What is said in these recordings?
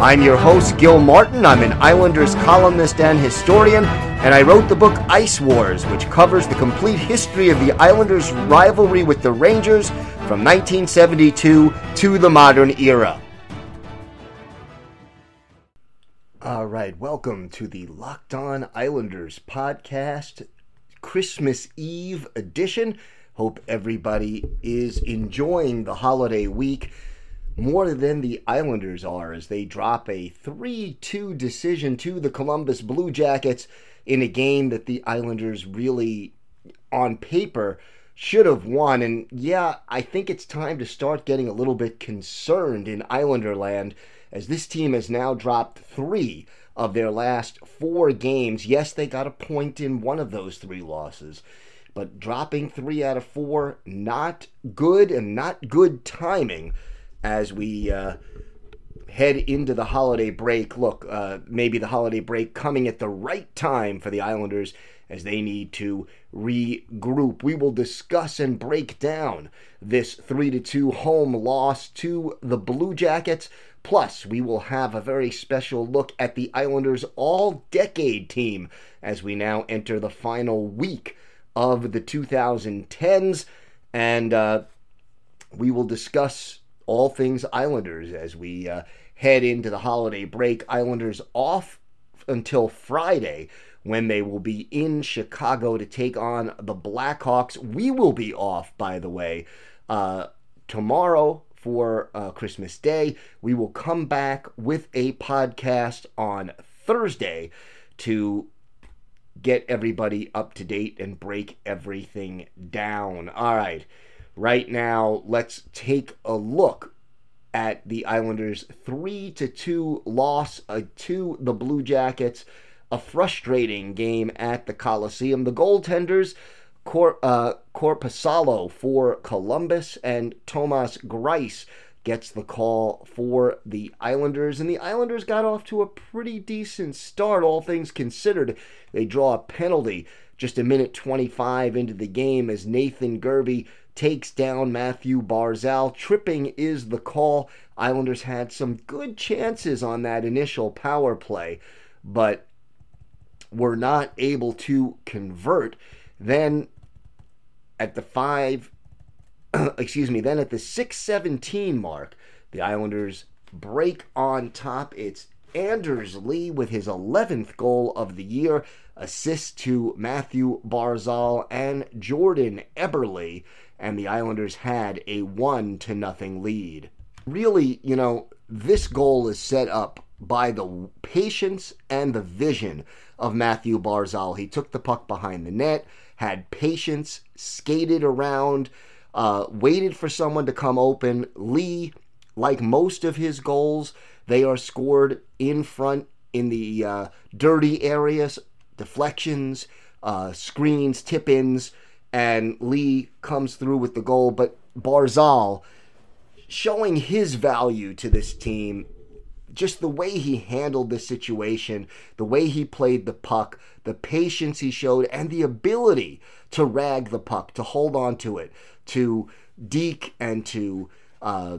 I'm your host, Gil Martin. I'm an Islanders columnist and historian, and I wrote the book Ice Wars, which covers the complete history of the Islanders' rivalry with the Rangers from 1972 to the modern era. All right, welcome to the Locked On Islanders podcast. Christmas Eve edition. Hope everybody is enjoying the holiday week more than the Islanders are as they drop a 3 2 decision to the Columbus Blue Jackets in a game that the Islanders really, on paper, should have won. And yeah, I think it's time to start getting a little bit concerned in Islander land as this team has now dropped three of their last four games. Yes, they got a point in one of those three losses, but dropping three out of four, not good and not good timing as we uh, head into the holiday break. Look, uh, maybe the holiday break coming at the right time for the Islanders as they need to regroup. We will discuss and break down this 3 to 2 home loss to the Blue Jackets. Plus, we will have a very special look at the Islanders' all decade team as we now enter the final week of the 2010s. And uh, we will discuss all things Islanders as we uh, head into the holiday break. Islanders off until Friday when they will be in Chicago to take on the Blackhawks. We will be off, by the way, uh, tomorrow for uh, Christmas Day. We will come back with a podcast on Thursday to get everybody up to date and break everything down. All right, right now, let's take a look at the Islanders' 3 to 2 loss to the Blue Jackets. A frustrating game at the Coliseum. The goaltenders Cor, uh, Korpisalo for Columbus, and Thomas Greiss gets the call for the Islanders. And the Islanders got off to a pretty decent start, all things considered. They draw a penalty just a minute 25 into the game as Nathan Gerbe takes down Matthew Barzal. Tripping is the call. Islanders had some good chances on that initial power play, but were not able to convert. Then at the five, excuse me, then at the 617 mark, the Islanders break on top. It's Anders Lee with his 11th goal of the year, assist to Matthew Barzal and Jordan Eberle, and the Islanders had a 1 to nothing lead. Really, you know, this goal is set up by the patience and the vision of Matthew Barzal. He took the puck behind the net, had patience, skated around, uh, waited for someone to come open. Lee, like most of his goals, they are scored in front in the uh, dirty areas, deflections, uh, screens, tip ins, and Lee comes through with the goal. But Barzal, showing his value to this team just the way he handled the situation, the way he played the puck, the patience he showed, and the ability to rag the puck, to hold on to it, to deke and to uh,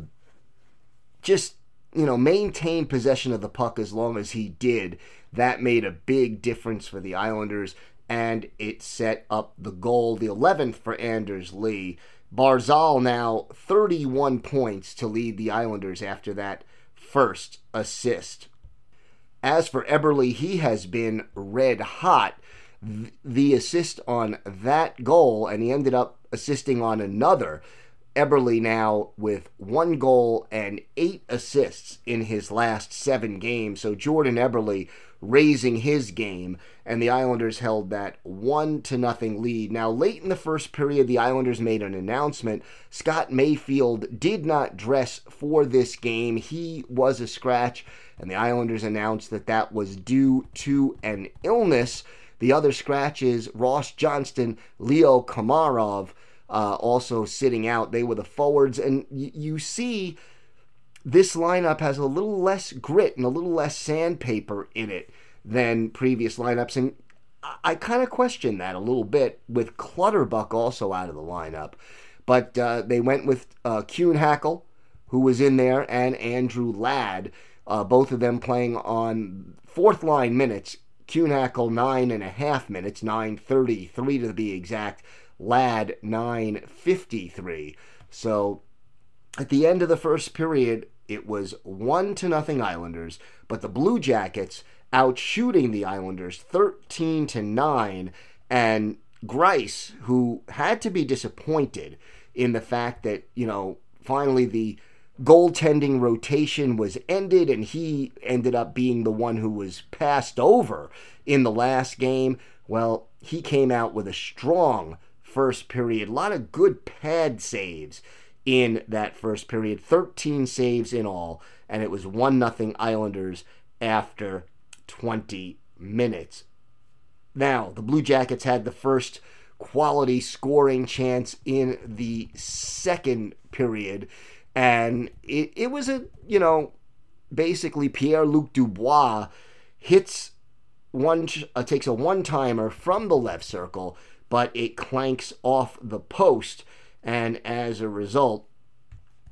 just you know maintain possession of the puck as long as he did. That made a big difference for the Islanders, and it set up the goal, the 11th for Anders Lee. Barzal now 31 points to lead the Islanders after that first assist. As for Eberle, he has been red hot. The assist on that goal, and he ended up assisting on another. Eberle now with one goal and eight assists in his last seven games. So Jordan Eberle raising his game, and the Islanders held that one to nothing lead. Now, late in the first period, the Islanders made an announcement. Scott Mayfield did not dress for this game. He was a scratch, and the Islanders announced that that was due to an illness. The other scratches, Ross Johnston, Leo Komarov, uh, also sitting out. They were the forwards, and y- you see this lineup has a little less grit and a little less sandpaper in it than previous lineups. And I, I kind of question that a little bit with Clutterbuck also out of the lineup. But uh, they went with uh, Kuhnhackl, who was in there, and Andrew Ladd, uh, both of them playing on fourth line minutes. Kuhnhackl, nine and a half minutes, 9.33 to be exact. Ladd, 9.53. So at the end of the first period, it was one to nothing Islanders, but the Blue Jackets outshooting the Islanders 13 to 9 and Greiss who had to be disappointed in the fact that, you know, finally the goaltending rotation was ended and he ended up being the one who was passed over in the last game. Well, he came out with a strong first period, a lot of good pad saves in that first period. 13 saves in all, and it was 1 0 Islanders after 20 minutes. Now, the Blue Jackets had the first quality scoring chance in the second period, and it, it was a, you know, basically Pierre Luc Dubois hits one, uh, takes a one timer from the left circle, but it clanks off the post and as a result,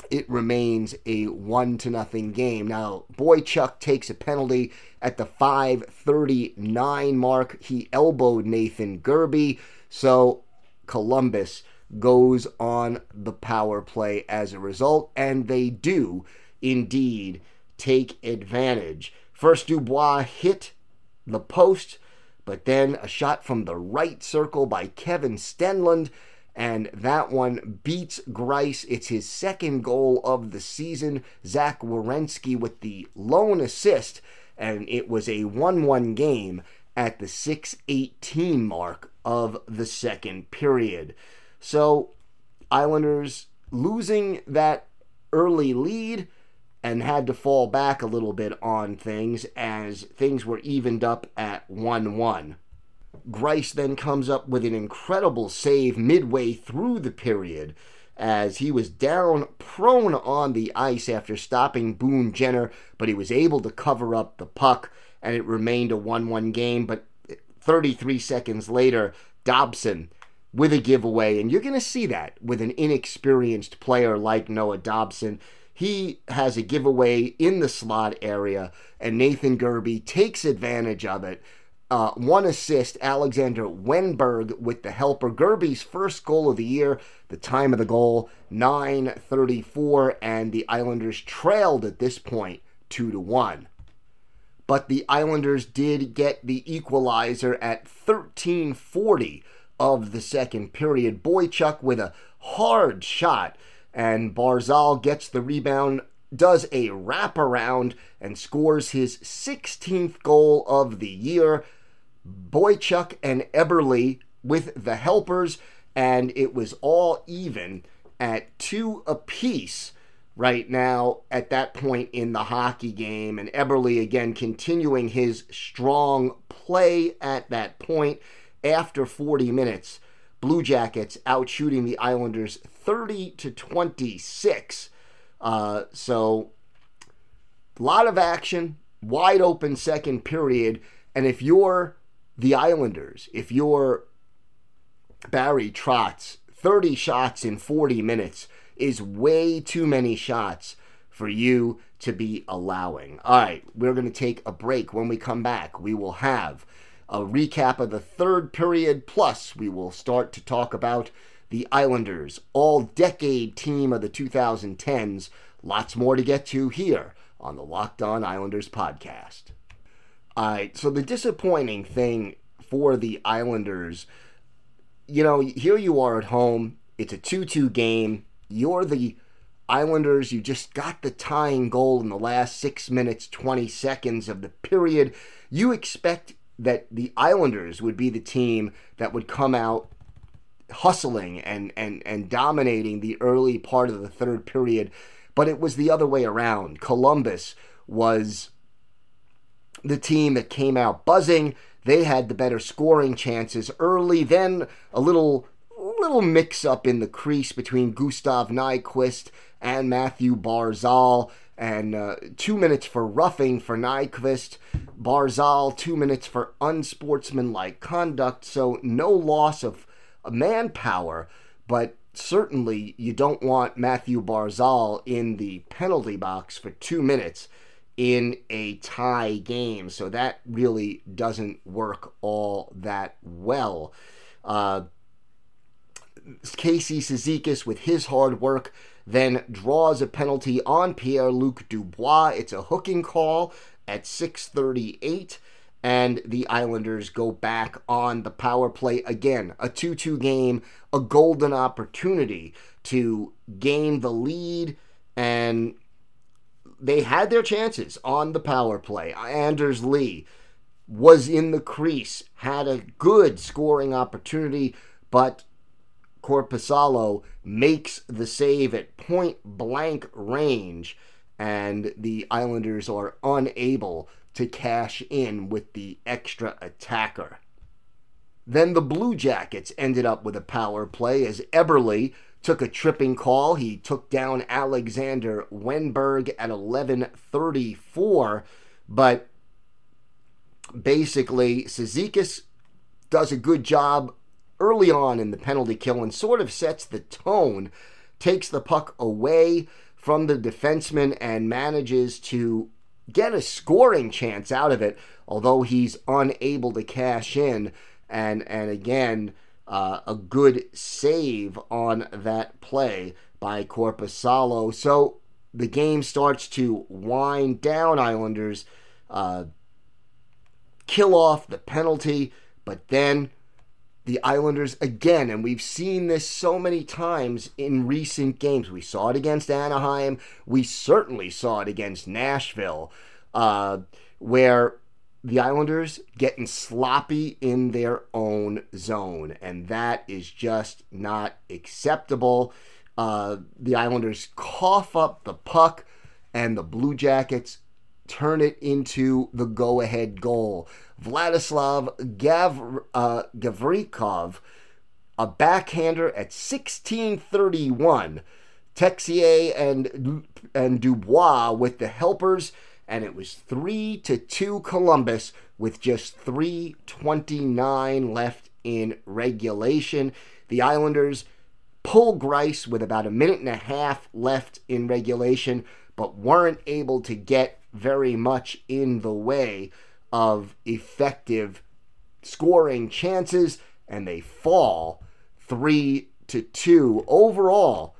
it remains a one to nothing game. Now, Boychuk takes a penalty at the 539 mark. He elbowed Nathan Gerbe, so Columbus goes on the power play as a result, and they do indeed take advantage. First, Dubois hit the post, but then a shot from the right circle by Kevin Stenlund and that one beats Greiss. It's his second goal of the season. Zach Werenski with the lone assist, and it was a 1 1 game at the 618 mark of the second period. So, Islanders losing that early lead and had to fall back a little bit on things as things were evened up at 1 1. Greiss then comes up with an incredible save midway through the period as he was down prone on the ice after stopping Boone Jenner, but he was able to cover up the puck and it remained a 1 1 game. But 33 seconds later, Dobson with a giveaway, and you're going to see that with an inexperienced player like Noah Dobson. He has a giveaway in the slot area, and Nathan Gerbe takes advantage of it uh, one assist, Alexander Wennberg with the helper. Gerbe's first goal of the year. The time of the goal, 9:34, and the Islanders trailed at this point two to one. But the Islanders did get the equalizer at 13:40 of the second period. Boychuk with a hard shot, and Barzal gets the rebound does a wraparound and scores his 16th goal of the year. Boychuk and Eberle with the helpers, and it was all even at two apiece right now at that point in the hockey game. And Eberle again continuing his strong play at that point after 40 minutes. Blue Jackets out shooting the Islanders 30 to 26. Uh, so, a lot of action, wide open second period. And if you're the Islanders, if you're Barry Trotz, 30 shots in 40 minutes is way too many shots for you to be allowing. All right, we're going to take a break. When we come back, we will have a recap of the third period, plus, we will start to talk about the Islanders, all decade team of the 2010s. Lots more to get to here on the Locked On Islanders podcast. All right, so the disappointing thing for the Islanders, you know, here you are at home. It's a 2 2 game. you're the Islanders, you just got the tying goal in the last six minutes, 20 seconds of the period. You expect that the Islanders would be the team that would come out hustling and, and, and dominating the early part of the third period, but it was the other way around. Columbus was the team that came out buzzing. They had the better scoring chances early, then a little little mix up in the crease between Gustav Nyquist and Matthew Barzal and uh, two minutes for roughing for Nyquist, Barzal, two minutes for unsportsmanlike conduct. So no loss of manpower, but certainly you don't want Matthew Barzal in the penalty box for two minutes in a tie game. So that really doesn't work all that well. Uh, Casey Cizikas, with his hard work, then draws a penalty on Pierre Luc Dubois. It's a hooking call at 638 and the Islanders go back on the power play again. A 2 2 game, a golden opportunity to gain the lead, and they had their chances on the power play. Anders Lee was in the crease, had a good scoring opportunity, but Korpisalo makes the save at point blank range, and the Islanders are unable to cash in with the extra attacker. Then the Blue Jackets ended up with a power play as Eberle took a tripping call. He took down Alexander Wennberg at 11:34, but basically Cizikas does a good job early on in the penalty kill and sort of sets the tone, takes the puck away from the defenseman and manages to get a scoring chance out of it, although he's unable to cash in. And and again, uh, a good save on that play by Korpisalo. So the game starts to wind down. Islanders uh, kill off the penalty, but then the Islanders again, and we've seen this so many times in recent games. We saw it against Anaheim. We certainly saw it against Nashville, uh, where the Islanders getting sloppy in their own zone, and that is just not acceptable. Uh, the Islanders cough up the puck, and the Blue Jackets turn it into the go ahead goal. Vladislav Gav, uh, Gavrikov, a backhander at 1631. Texier and, and Dubois with the helpers, and it was 3 to 2 Columbus with just 329 left in regulation. The Islanders pull Greiss with about a minute and a half left in regulation, but weren't able to get very much in the way of effective scoring chances, and they fall three to two overall.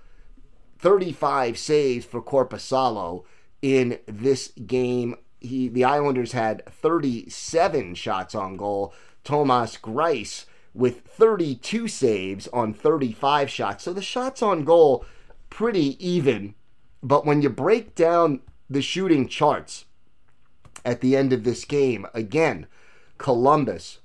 35 saves for Korpisalo in this game. He, the Islanders had 37 shots on goal. Thomas Greiss with 32 saves on 35 shots. So the shots on goal pretty even. But when you break down the shooting charts, at the end of this game. Again, Columbus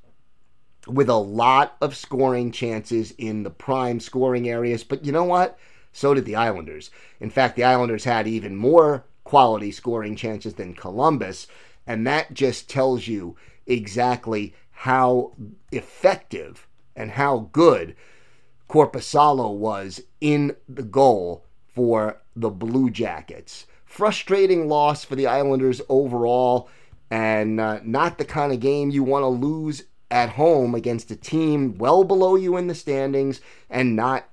with a lot of scoring chances in the prime scoring areas. But you know what? So did the Islanders. In fact, the Islanders had even more quality scoring chances than Columbus. And that just tells you exactly how effective and how good Korpisalo was in the goal for the Blue Jackets frustrating loss for the Islanders overall, and uh, not the kind of game you want to lose at home against a team well below you in the standings and not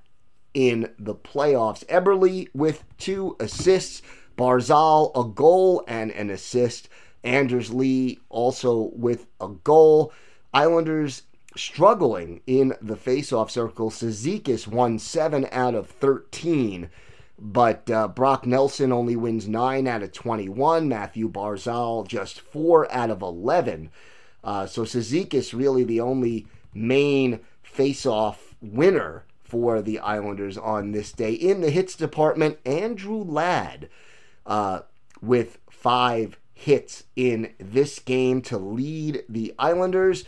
in the playoffs. Eberle with two assists, Barzal a goal and an assist, Anders Lee also with a goal. Islanders struggling in the faceoff circle. Cizikas won 7 out of 13 but uh, Brock Nelson only wins 9 out of 21. Matthew Barzal just 4 out of 11. Uh, so is really the only main face-off winner for the Islanders on this day. In the hits department, Andrew Ladd uh, with five hits in this game to lead the Islanders.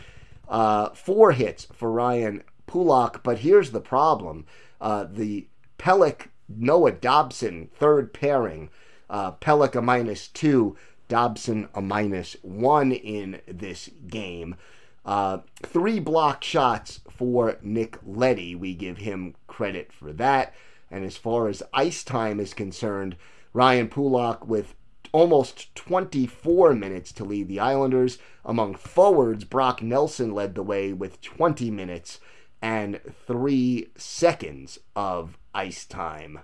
Uh, four hits for Ryan Pulock, but here's the problem: uh, the Pelech Noah Dobson third pairing. Uh, minus two, Dobson a minus one in this game. Uh, three block shots for Nick Leddy. We give him credit for that. And as far as ice time is concerned, Ryan Pulock with almost 24 minutes to lead the Islanders. Among forwards, Brock Nelson led the way with 20 minutes and 3 seconds of ice time.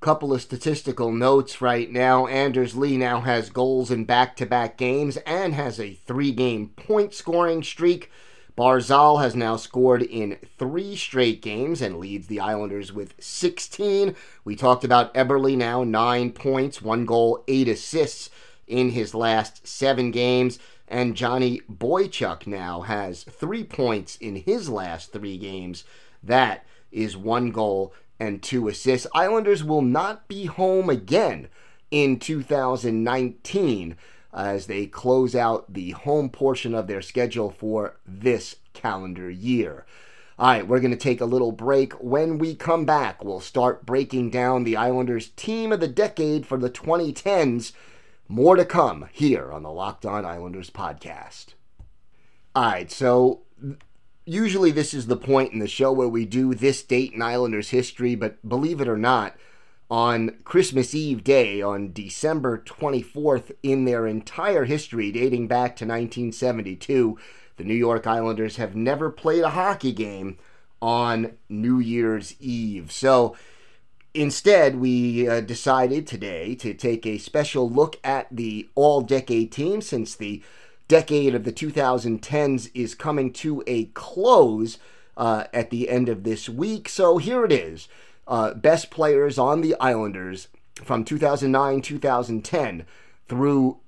Couple of statistical notes right now. Anders Lee now has goals in back to back games and has a three game point scoring streak. Barzal has now scored in three straight games and leads the Islanders with 16. We talked about Eberle now, nine points, one goal, eight assists in his last seven games. And Johnny Boychuk now has three points in his last three games. That is one goal and two assists. Islanders will not be home again in 2019 as they close out the home portion of their schedule for this calendar year. All right, we're going to take a little break. When we come back, we'll start breaking down the Islanders' team of the decade for the 2010s. More to come here on the Locked On Islanders podcast. All right, so usually this is the point in the show where we do this date in Islanders history, but believe it or not, on Christmas Eve day, on December 24th, in their entire history, dating back to 1972, the New York Islanders have never played a hockey game on New Year's Eve. So instead, we uh, decided today to take a special look at the all decade team since the decade of the 2010s is coming to a close uh, at the end of this week. So here it is uh, best players on the Islanders from 2009 2010 through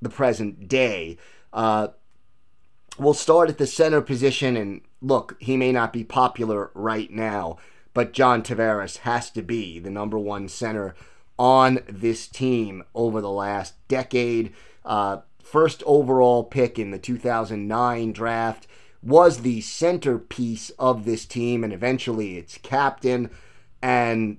the present day. Uh, we'll start at the center position, and look, he may not be popular right now, but John Tavares has to be the number one center on this team over the last decade. Uh, first overall pick in the 2009 draft, was the centerpiece of this team and eventually its captain. And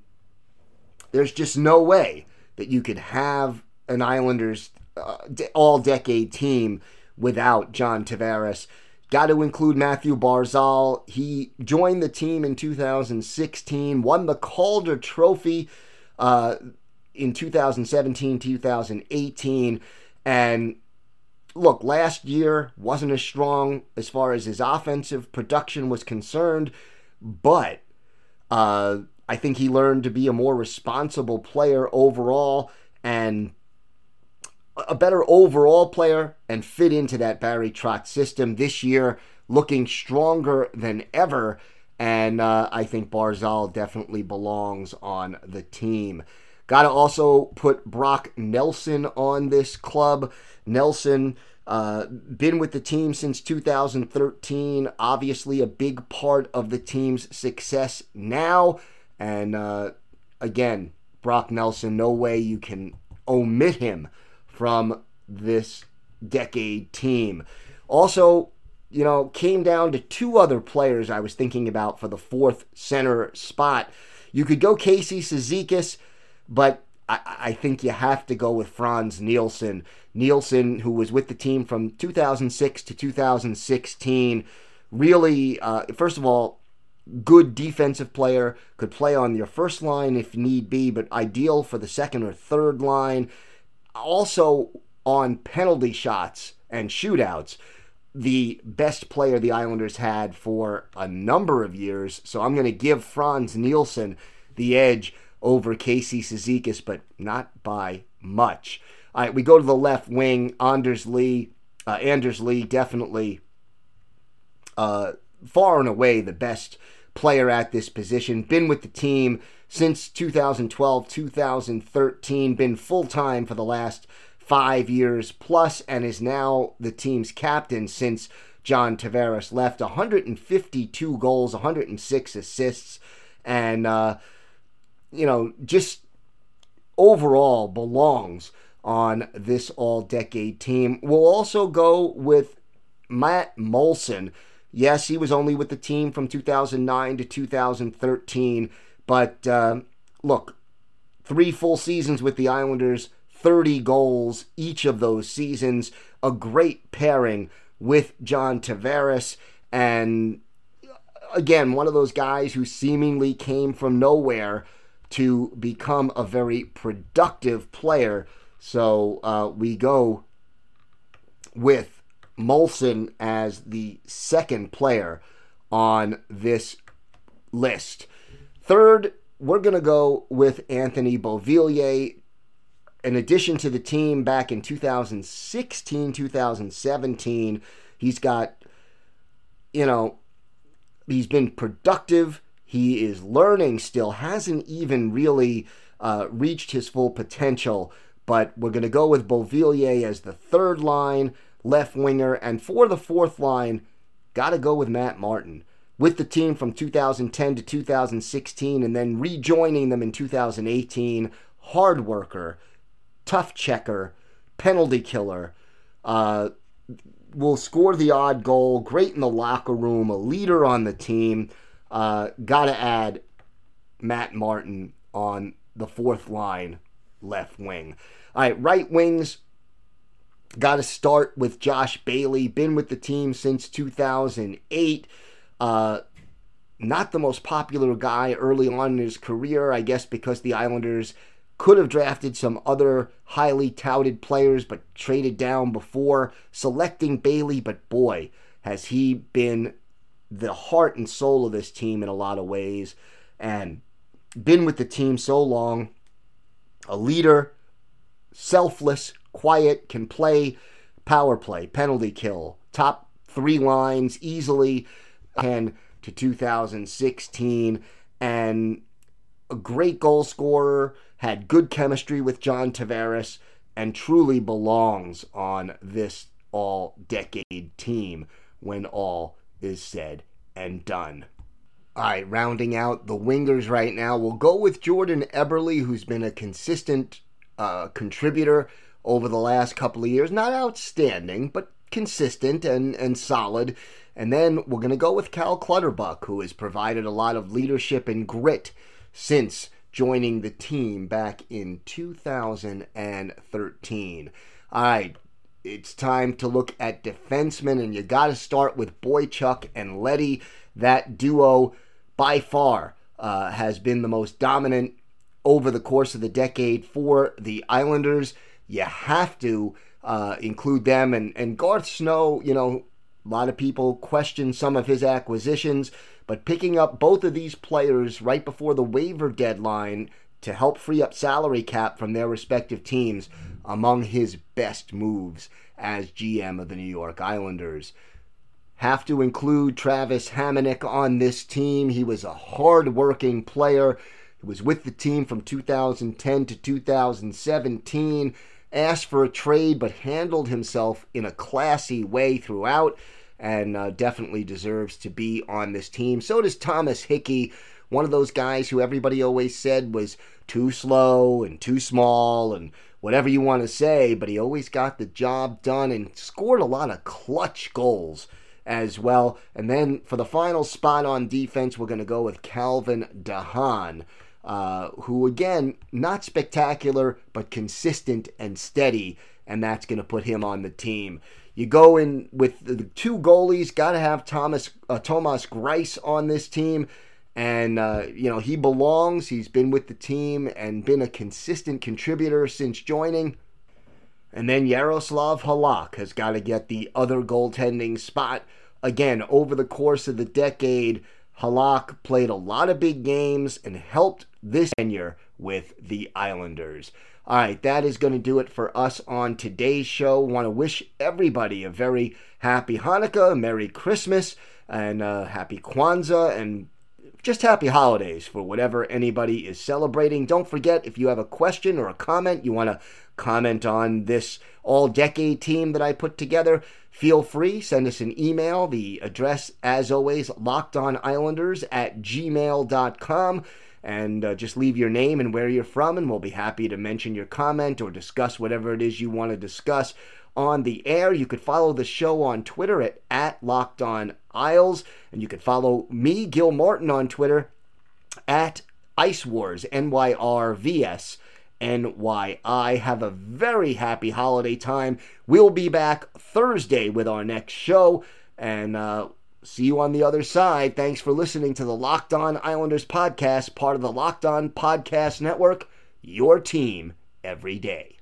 there's just no way that you could have an Islanders uh, all decade team without John Tavares. Got to include Matthew Barzal. He joined the team in 2016, won the Calder Trophy uh, in 2017, 2018, and look, last year wasn't as strong as far as his offensive production was concerned, but uh, I think he learned to be a more responsible player overall and a better overall player and fit into that Barry Trotz system this year, looking stronger than ever. And uh, I think Barzal definitely belongs on the team. Got to also put Brock Nelson on this club. Nelson, uh, been with the team since 2013. Obviously, a big part of the team's success now. And uh, again, Brock Nelson, no way you can omit him from this decade team. Also, you know, came down to two other players I was thinking about for the fourth center spot. You could go Casey Cizikas, but I, I think you have to go with Frans Nielsen. Nielsen, who was with the team from 2006 to 2016, really, uh, first of all, good defensive player, could play on your first line if need be, but ideal for the second or third line. Also on penalty shots and shootouts, the best player the Islanders had for a number of years. So I'm going to give Frans Nielsen the edge over Casey Cizikas, but not by much. All right, we go to the left wing. Anders Lee, uh, Anders Lee, definitely uh, far and away the best player at this position. Been with the team since 2012, 2013. Been full time for the last five years plus, and is now the team's captain since John Tavares left. 152 goals, 106 assists, and, uh, you know, just overall belongs on this all decade team. We'll also go with Matt Moulson. Yes, he was only with the team from 2009 to 2013, but uh, look, three full seasons with the Islanders, 30 goals each of those seasons, a great pairing with John Tavares, and again, one of those guys who seemingly came from nowhere to become a very productive player. So uh, we go with Moulson as the second player on this list. Third, we're going to go with Anthony Beauvillier. In addition to the team back in 2016, 2017, he's got, you know, he's been productive. He is learning still, hasn't even really uh, reached his full potential. But we're going to go with Beauvillier as the third line left winger. And for the fourth line, got to go with Matt Martin. With the team from 2010 to 2016 and then rejoining them in 2018. Hard worker, tough checker, penalty killer. Uh, will score the odd goal, great in the locker room, a leader on the team. Uh, Got to add Matt Martin on the fourth line left wing. All right, right wings, Got to start with Josh Bailey. Been with the team since 2008. Uh, not the most popular guy early on in his career, I guess, because the Islanders could have drafted some other highly touted players, but traded down before selecting Bailey. But boy, has he been the heart and soul of this team in a lot of ways, and been with the team so long. A leader, selfless, quiet, can play power play, penalty kill, top three lines easily, and to 2016, and a great goal scorer, had good chemistry with John Tavares, and truly belongs on this all decade team when all is said and done. All right, rounding out the wingers right now, we'll go with Jordan Eberle, who's been a consistent uh, contributor over the last couple of years. Not outstanding, but consistent and, and solid. And then we're going to go with Cal Clutterbuck, who has provided a lot of leadership and grit since joining the team back in 2013. All right, it's time to look at defensemen, and you got to start with Boychuk and Leddy. That duo, by far, uh, has been the most dominant over the course of the decade for the Islanders you have to uh, include them. And, and Garth Snow, you know, a lot of people question some of his acquisitions, but picking up both of these players right before the waiver deadline to help free up salary cap from their respective teams among his best moves as GM of the New York Islanders. Have to include Travis Hamonic on this team. He was a hard-working player. He was with the team from 2010 to 2017 asked for a trade, but handled himself in a classy way throughout, and uh, definitely deserves to be on this team. So does Thomas Hickey, one of those guys who everybody always said was too slow and too small and whatever you want to say, but he always got the job done and scored a lot of clutch goals as well. And then for the final spot on defense, we're going to go with Calvin de Haan uh, who again not spectacular but consistent and steady, and that's going to put him on the team. You go in with the two goalies, got to have Thomas uh, Thomas Greiss on this team, and uh, you know he belongs. He's been with the team and been a consistent contributor since joining. And then Jaroslav Halak has got to get the other goaltending spot. Again, over the course of the decade, Halak played a lot of big games and helped this tenure with the Islanders. All right, that is going to do it for us on today's show. Want to wish everybody a very happy Hanukkah, Merry Christmas, and uh, happy Kwanzaa, and just happy holidays for whatever anybody is celebrating. Don't forget, if you have a question or a comment, you want to comment on this all decade team that I put together, feel free. Send us an email. The address, as always, lockedonislanders at gmail.com. And uh, just leave your name and where you're from, and we'll be happy to mention your comment or discuss whatever it is you want to discuss on the air. You could follow the show on Twitter at, at Locked On Isles, and you could follow me, Gil Martin, on Twitter at Ice Wars, N Y R V S N Y I. Have a very happy holiday time. We'll be back Thursday with our next show, and uh, see you on the other side. Thanks for listening to the Locked On Islanders podcast, part of the Locked On Podcast Network, your team every day.